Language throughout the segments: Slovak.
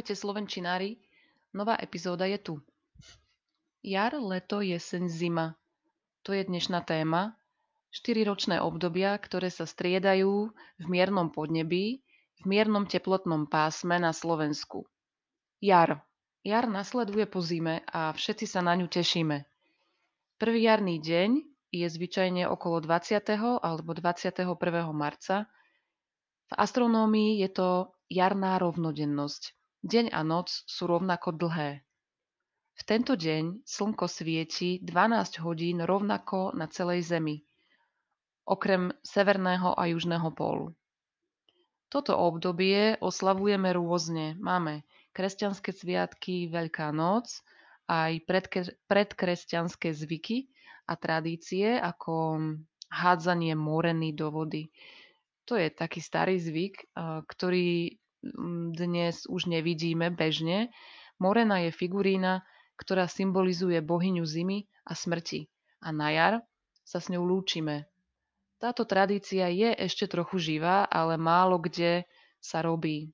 Ahojte slovenčinári, nová epizóda je tu. Jar, leto, jeseň, zima. To je dnešná téma. Štyri ročné obdobia, ktoré sa striedajú v miernom podnebí, v miernom teplotnom pásme na Slovensku. Jar. Jar nasleduje po zime a všetci sa na ňu tešíme. Prvý jarný deň je zvyčajne okolo 20. alebo 21. marca. V astronómii je to jarná rovnodennosť. Deň a noc sú rovnako dlhé. V tento deň slnko svieti 12 hodín rovnako na celej Zemi, okrem severného a južného pólu. Toto obdobie oslavujeme rôzne. Máme kresťanské sviatky, Veľká noc, aj predkresťanské zvyky a tradície, ako hádzanie moreny do vody. To je taký starý zvyk, ktorý dnes už nevidíme bežne. Morena je figurína, ktorá symbolizuje bohyňu zimy a smrti. A na jar sa s ňou lúčime. Táto tradícia je ešte trochu živá, ale málo kde sa robí.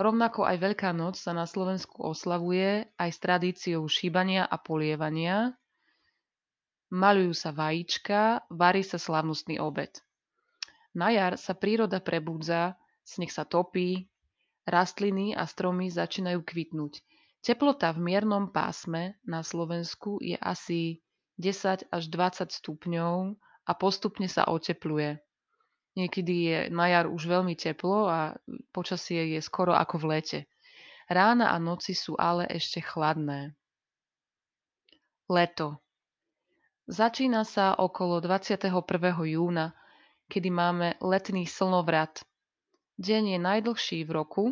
Rovnako aj Veľká noc sa na Slovensku oslavuje aj s tradíciou šíbania a polievania. Malujú sa vajíčka, varí sa slavnostný obed. Na jar sa príroda prebudza, sneh sa topí, rastliny a stromy začínajú kvitnúť. Teplota v miernom pásme na Slovensku je asi 10 až 20 stupňov a postupne sa otepluje. Niekedy je na jar už veľmi teplo a počasie je skoro ako v lete. Rána a noci sú ale ešte chladné. Leto. Začína sa okolo 21. júna kedy máme letný slnovrat. Deň je najdlhší v roku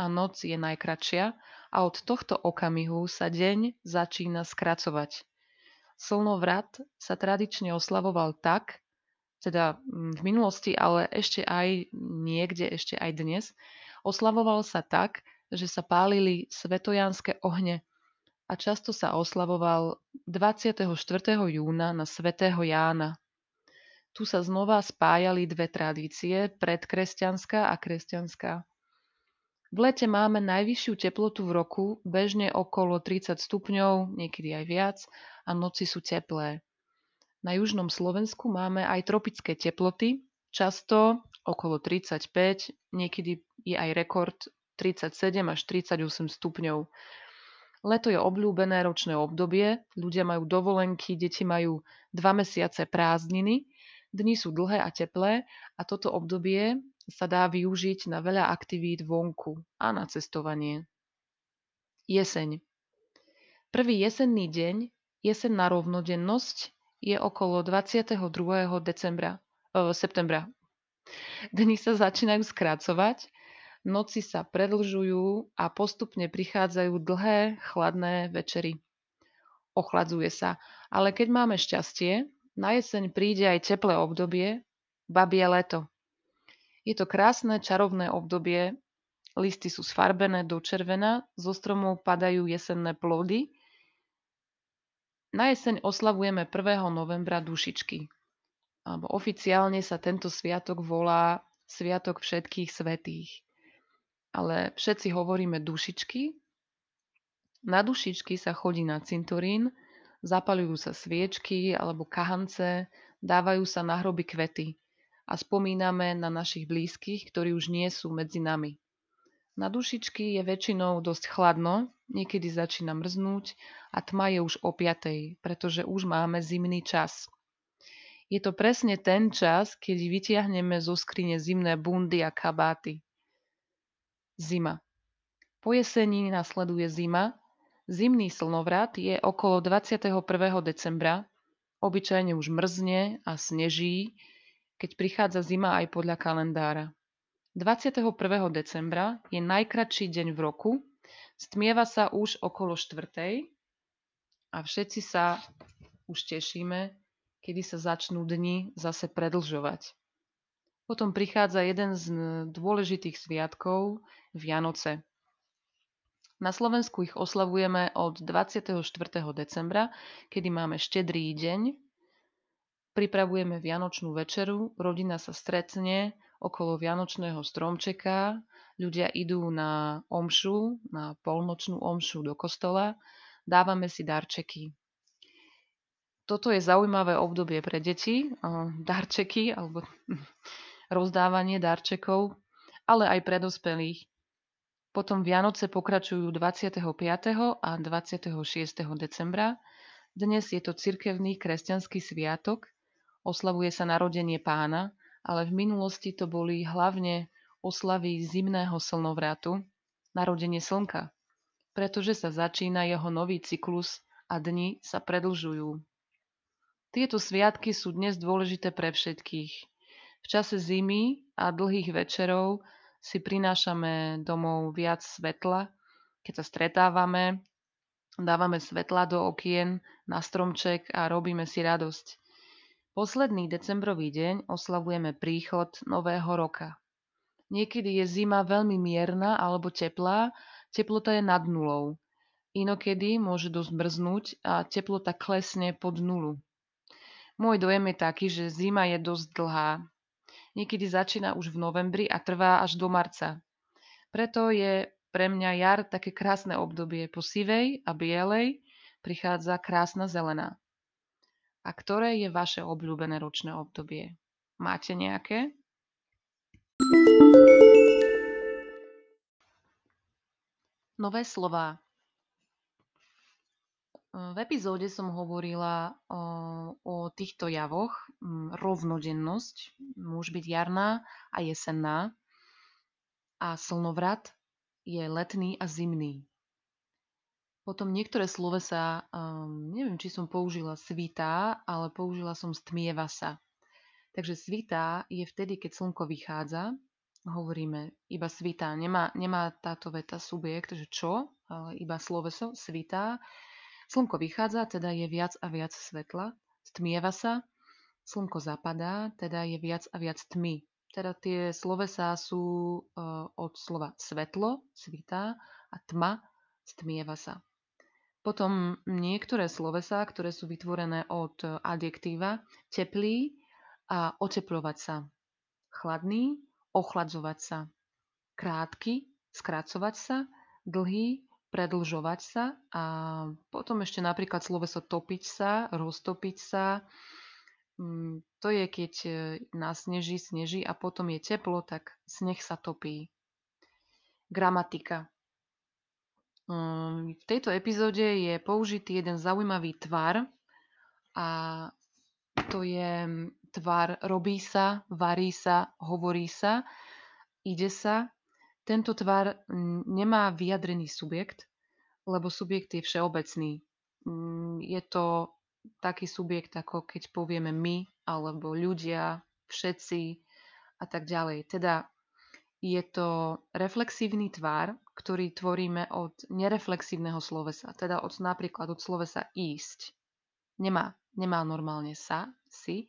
a noc je najkračšia a od tohto okamihu sa deň začína skracovať. Slnovrat sa tradične oslavoval tak, teda mm, v minulosti, ale ešte aj niekde, ešte aj dnes, oslavoval sa tak, že sa pálili svetojanské ohne a často sa oslavoval 24. júna na svätého Jána. Tu sa znova spájali dve tradície, predkresťanská a kresťanská. V lete máme najvyššiu teplotu v roku, bežne okolo 30 stupňov, niekedy aj viac, a noci sú teplé. Na južnom Slovensku máme aj tropické teploty, často okolo 35, niekedy je aj rekord 37 až 38 stupňov. Leto je obľúbené ročné obdobie, ľudia majú dovolenky, deti majú dva mesiace prázdniny Dni sú dlhé a teplé a toto obdobie sa dá využiť na veľa aktivít vonku a na cestovanie. Jeseň. Prvý jesenný deň, jesenná rovnodennosť, je okolo 22. decembra, e, septembra. Dni sa začínajú skracovať, noci sa predlžujú a postupne prichádzajú dlhé, chladné večery. Ochladzuje sa, ale keď máme šťastie, na jeseň príde aj teplé obdobie, babie leto. Je to krásne, čarovné obdobie, listy sú sfarbené do červena, zo stromov padajú jesenné plody. Na jeseň oslavujeme 1. novembra dušičky. Oficiálne sa tento sviatok volá Sviatok všetkých svetých. Ale všetci hovoríme dušičky. Na dušičky sa chodí na cintorín, Zapaľujú sa sviečky alebo kahance, dávajú sa na hroby kvety a spomíname na našich blízkych, ktorí už nie sú medzi nami. Na dušičky je väčšinou dosť chladno, niekedy začína mrznúť a tma je už o piatej, pretože už máme zimný čas. Je to presne ten čas, keď vytiahneme zo skrine zimné bundy a kabáty. Zima. Po jesení nasleduje zima Zimný slnovrat je okolo 21. decembra, obyčajne už mrzne a sneží, keď prichádza zima aj podľa kalendára. 21. decembra je najkratší deň v roku, stmieva sa už okolo 4. a všetci sa už tešíme, kedy sa začnú dni zase predlžovať. Potom prichádza jeden z dôležitých sviatkov, Vianoce. Na Slovensku ich oslavujeme od 24. decembra, kedy máme štedrý deň. Pripravujeme Vianočnú večeru, rodina sa stretne, okolo Vianočného stromčeka, ľudia idú na omšu, na polnočnú omšu do kostola, dávame si darčeky. Toto je zaujímavé obdobie pre deti, darčeky alebo rozdávanie darčekov, ale aj pre dospelých. Potom Vianoce pokračujú 25. a 26. decembra. Dnes je to cirkevný kresťanský sviatok, oslavuje sa narodenie pána, ale v minulosti to boli hlavne oslavy zimného slnovratu, narodenie slnka, pretože sa začína jeho nový cyklus a dni sa predlžujú. Tieto sviatky sú dnes dôležité pre všetkých. V čase zimy a dlhých večerov si prinášame domov viac svetla, keď sa stretávame, dávame svetla do okien, na stromček a robíme si radosť. Posledný decembrový deň oslavujeme príchod Nového roka. Niekedy je zima veľmi mierna alebo teplá, teplota je nad nulou. Inokedy môže dosť mrznúť a teplota klesne pod nulu. Môj dojem je taký, že zima je dosť dlhá. Niekedy začína už v novembri a trvá až do marca. Preto je pre mňa jar také krásne obdobie. Po sivej a bielej prichádza krásna zelená. A ktoré je vaše obľúbené ročné obdobie? Máte nejaké? Nové slova. V epizóde som hovorila o, o týchto javoch. Mm, rovnodennosť môže byť jarná a jesenná a slnovrat je letný a zimný. Potom niektoré slovesa, um, neviem, či som použila svitá, ale použila som stmieva sa. Takže svitá je vtedy, keď slnko vychádza. Hovoríme iba svitá. Nemá, nemá táto veta subjekt, že čo, ale iba sloveso svitá Slnko vychádza, teda je viac a viac svetla, stmieva sa, slnko zapadá, teda je viac a viac tmy. Teda tie slovesá sú uh, od slova svetlo, svitá, a tma, stmieva sa. Potom niektoré slovesá, ktoré sú vytvorené od adjektíva, teplý a oteplovať sa. Chladný, ochladzovať sa. Krátky, skracovať sa. Dlhý, predlžovať sa a potom ešte napríklad sloveso topiť sa, roztopiť sa. Mm, to je, keď e, nasneží, sneží a potom je teplo, tak sneh sa topí. Gramatika. Mm, v tejto epizóde je použitý jeden zaujímavý tvar a to je tvar robí sa, varí sa, hovorí sa, ide sa, tento tvar nemá vyjadrený subjekt, lebo subjekt je všeobecný. Mm, je to taký subjekt, ako keď povieme my, alebo ľudia, všetci a tak ďalej. Teda je to reflexívny tvar, ktorý tvoríme od nereflexívneho slovesa, teda od napríklad od slovesa ísť. Nemá, nemá normálne sa, si,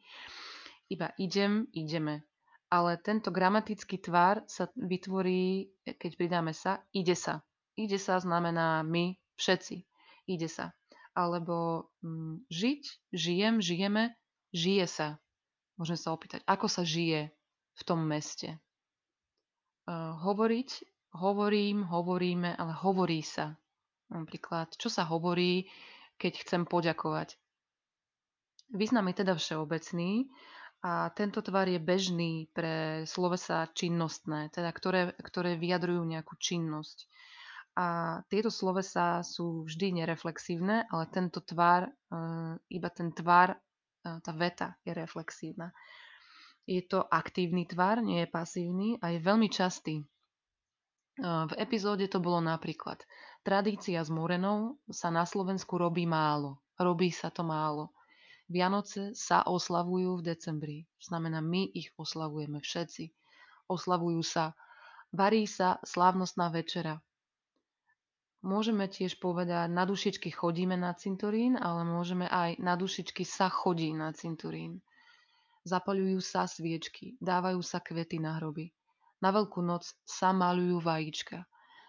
iba idem, ideme ale tento gramatický tvar sa vytvorí, keď pridáme sa, ide sa. Ide sa znamená my, všetci. Ide sa. Alebo mm, žiť, žijem, žijeme, žije sa. Môžeme sa opýtať, ako sa žije v tom meste. Uh, hovoriť, hovorím, hovoríme, ale hovorí sa. Napríklad, čo sa hovorí, keď chcem poďakovať. Význam je teda všeobecný a tento tvar je bežný pre slovesa činnostné, teda ktoré, ktoré vyjadrujú nejakú činnosť. A tieto slovesa sú vždy nereflexívne, ale tento tvar, e, iba ten tvar, e, tá veta je reflexívna. Je to aktívny tvar, nie je pasívny a je veľmi častý. E, v epizóde to bolo napríklad Tradícia s Morenou sa na Slovensku robí málo. Robí sa to málo. Vianoce sa oslavujú v decembri. Znamená, my ich oslavujeme všetci. Oslavujú sa. Varí sa slávnostná večera. Môžeme tiež povedať, na dušičky chodíme na cintorín, ale môžeme aj na dušičky sa chodí na cintorín. Zapaľujú sa sviečky, dávajú sa kvety na hroby. Na Veľkú noc sa malujú vajíčka.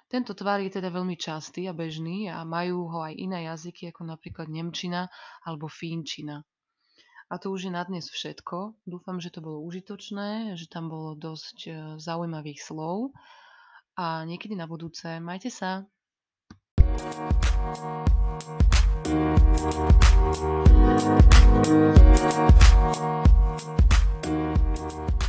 Tento tvar je teda veľmi častý a bežný a majú ho aj iné jazyky, ako napríklad Nemčina alebo Fínčina. A to už je na dnes všetko. Dúfam, že to bolo užitočné, že tam bolo dosť e, zaujímavých slov. A niekedy na budúce. Majte sa! Thank you.